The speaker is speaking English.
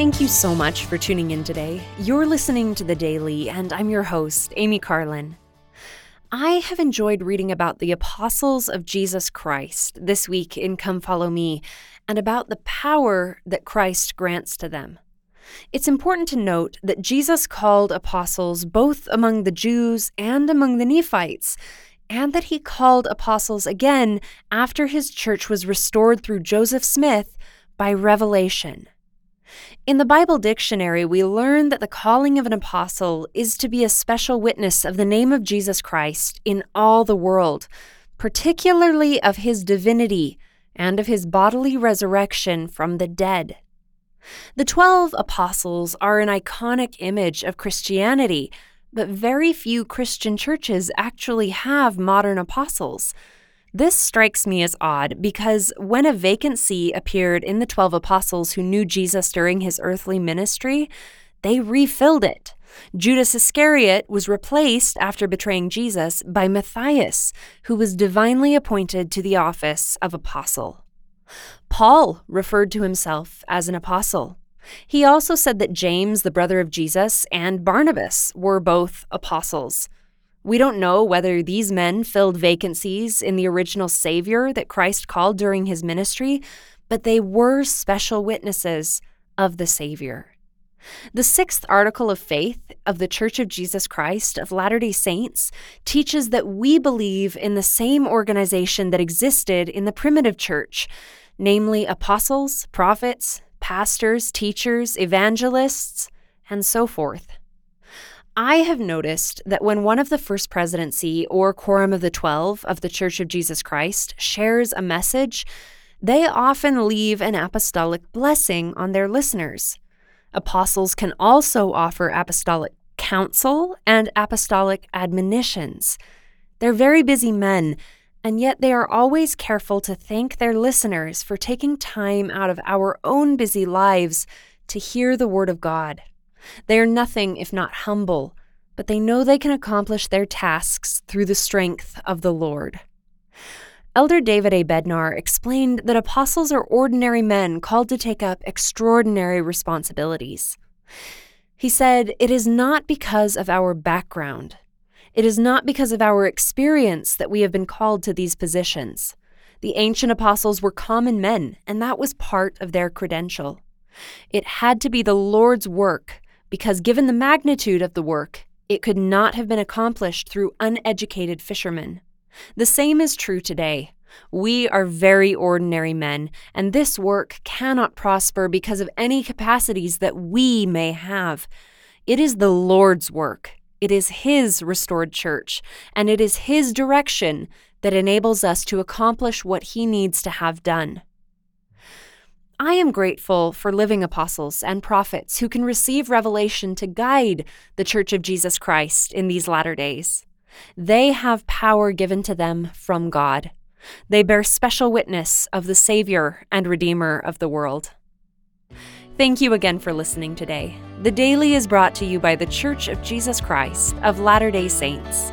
Thank you so much for tuning in today. You're listening to The Daily, and I'm your host, Amy Carlin. I have enjoyed reading about the apostles of Jesus Christ this week in Come Follow Me and about the power that Christ grants to them. It's important to note that Jesus called apostles both among the Jews and among the Nephites, and that he called apostles again after his church was restored through Joseph Smith by revelation. In the Bible dictionary, we learn that the calling of an apostle is to be a special witness of the name of Jesus Christ in all the world, particularly of his divinity and of his bodily resurrection from the dead. The Twelve Apostles are an iconic image of Christianity, but very few Christian churches actually have modern apostles. This strikes me as odd because when a vacancy appeared in the 12 apostles who knew Jesus during his earthly ministry, they refilled it. Judas Iscariot was replaced after betraying Jesus by Matthias, who was divinely appointed to the office of apostle. Paul referred to himself as an apostle. He also said that James, the brother of Jesus, and Barnabas were both apostles. We don't know whether these men filled vacancies in the original Savior that Christ called during his ministry, but they were special witnesses of the Savior. The sixth article of faith of the Church of Jesus Christ of Latter day Saints teaches that we believe in the same organization that existed in the primitive church, namely apostles, prophets, pastors, teachers, evangelists, and so forth. I have noticed that when one of the First Presidency or Quorum of the Twelve of the Church of Jesus Christ shares a message, they often leave an apostolic blessing on their listeners. Apostles can also offer apostolic counsel and apostolic admonitions. They're very busy men, and yet they are always careful to thank their listeners for taking time out of our own busy lives to hear the Word of God. They are nothing if not humble, but they know they can accomplish their tasks through the strength of the Lord. Elder David A. Bednar explained that apostles are ordinary men called to take up extraordinary responsibilities. He said, It is not because of our background, it is not because of our experience that we have been called to these positions. The ancient apostles were common men, and that was part of their credential. It had to be the Lord's work because, given the magnitude of the work, it could not have been accomplished through uneducated fishermen. The same is true today. We are very ordinary men, and this work cannot prosper because of any capacities that we may have. It is the Lord's work. It is His restored church, and it is His direction that enables us to accomplish what He needs to have done. I am grateful for living apostles and prophets who can receive revelation to guide the Church of Jesus Christ in these latter days. They have power given to them from God. They bear special witness of the Savior and Redeemer of the world. Thank you again for listening today. The Daily is brought to you by the Church of Jesus Christ of Latter day Saints.